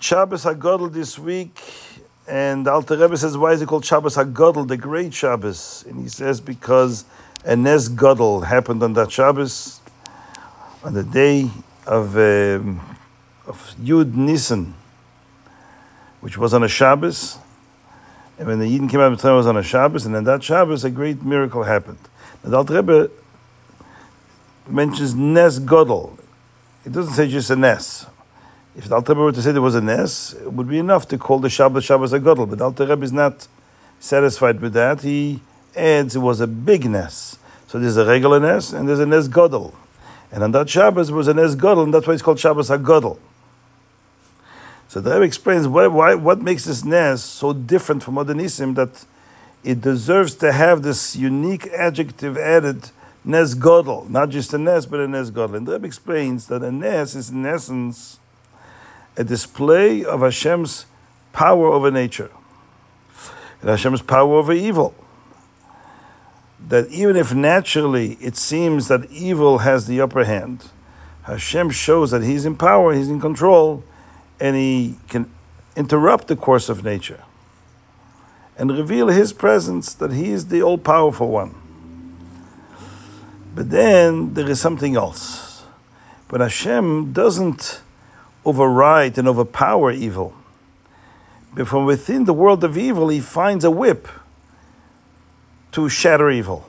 Shabbos HaGodel this week, and Alter Rebbe says, why is it called Shabbos HaGodel, the great Shabbos? And he says, because a Nes Godel happened on that Shabbos, on the day of, um, of Yud Nisan, which was on a Shabbos. And when the Yidden came out of Mitzrayim, was on a Shabbos, and on that Shabbos, a great miracle happened. Now, the Alter Rebbe mentions Nes Godel. It doesn't say just a Nes. If the Alter Rebbe were to say there was a Nes, it would be enough to call the Shabbos Shabbos a Godel. But the Alter Rebbe is not satisfied with that. He adds it was a big Nes. So there's a regular Nes and there's a Nes Godel. And on that Shabbos was a Nes Godel, and that's why it's called Shabbos HaGodel. So the Rebbe explains why, why, what makes this Nes so different from other Nisim that it deserves to have this unique adjective added, Nes Godel, not just a Nes, but a Nes Godel. And the Rebbe explains that a Nes is in essence a display of Hashem's power over nature and Hashem's power over evil. That even if naturally it seems that evil has the upper hand, Hashem shows that He's in power, He's in control, and He can interrupt the course of nature and reveal His presence that He is the all powerful one. But then there is something else. But Hashem doesn't override and overpower evil. But from within the world of evil, he finds a whip to shatter evil.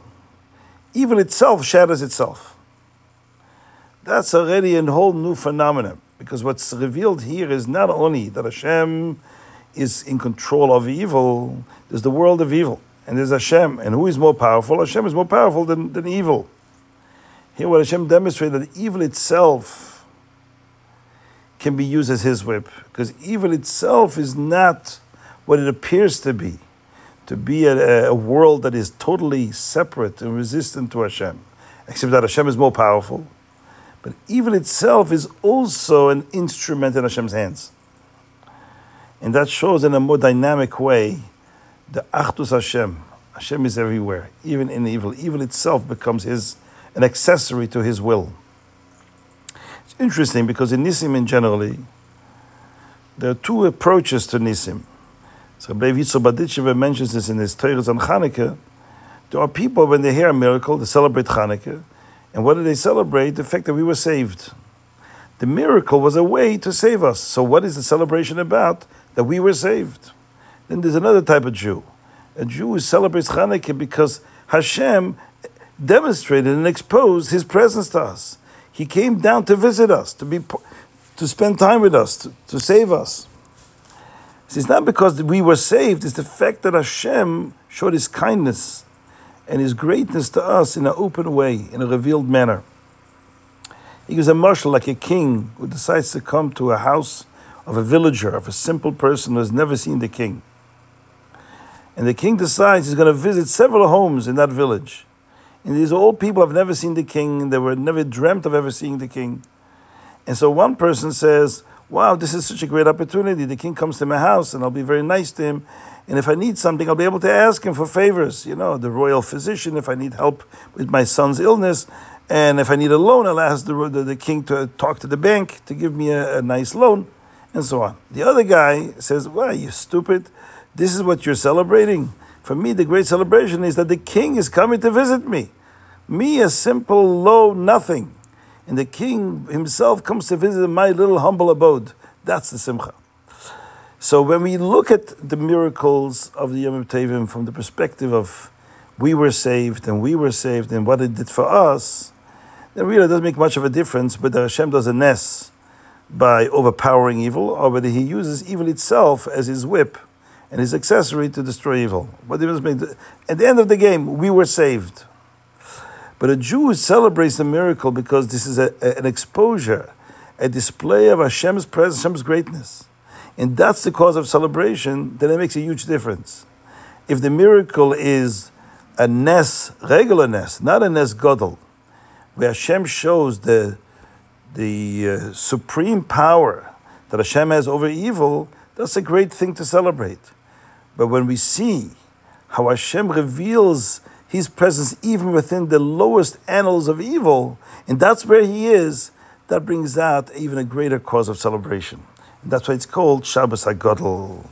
Evil itself shatters itself. That's already a whole new phenomenon because what's revealed here is not only that Hashem is in control of evil, there's the world of evil, and there's Hashem. And who is more powerful? Hashem is more powerful than, than evil. Here, what Hashem demonstrated that evil itself can be used as his whip, because evil itself is not what it appears to be, to be a, a world that is totally separate and resistant to Hashem, except that Hashem is more powerful. But evil itself is also an instrument in Hashem's hands. And that shows in a more dynamic way the Achdus Hashem. Hashem is everywhere, even in evil. Evil itself becomes his an accessory to his will. It's interesting because in Nisim in generally, there are two approaches to Nisim. So Rabbi Berditchev mentions this in his Torahs on Hanukkah. There are people, when they hear a miracle, they celebrate Hanukkah. And what do they celebrate? The fact that we were saved. The miracle was a way to save us. So what is the celebration about? That we were saved. Then there's another type of Jew. A Jew who celebrates Hanukkah because Hashem demonstrated and exposed his presence to us. He came down to visit us, to be to spend time with us, to, to save us. It's not because we were saved, it's the fact that Hashem showed his kindness and his greatness to us in an open way, in a revealed manner. He was a mashal, like a king who decides to come to a house of a villager, of a simple person who has never seen the king. And the king decides he's going to visit several homes in that village. And these old people have never seen the king, they were never dreamt of ever seeing the king. And so one person says, Wow, this is such a great opportunity. The king comes to my house and I'll be very nice to him. And if I need something, I'll be able to ask him for favors. You know, the royal physician, if I need help with my son's illness. And if I need a loan, I'll ask the, the, the king to talk to the bank to give me a, a nice loan, and so on. The other guy says, Well, you stupid. This is what you're celebrating. For me, the great celebration is that the king is coming to visit me. Me, a simple, low nothing. And the king himself comes to visit my little humble abode. That's the simcha. So when we look at the miracles of the Yom Tevim from the perspective of we were saved and we were saved and what it did for us, then really doesn't make much of a difference whether Hashem does a ness by overpowering evil or whether he uses evil itself as his whip and his accessory to destroy evil. What difference At the end of the game, we were saved. But a Jew celebrates the miracle because this is a, a, an exposure, a display of Hashem's presence, Hashem's greatness. And that's the cause of celebration, then it makes a huge difference. If the miracle is a Nes, regular Nes, not a Nes Godel, where Hashem shows the, the uh, supreme power that Hashem has over evil, that's a great thing to celebrate. But when we see how Hashem reveals his presence even within the lowest annals of evil, and that's where he is, that brings out even a greater cause of celebration. That's why it's called Shabbos HaGadol.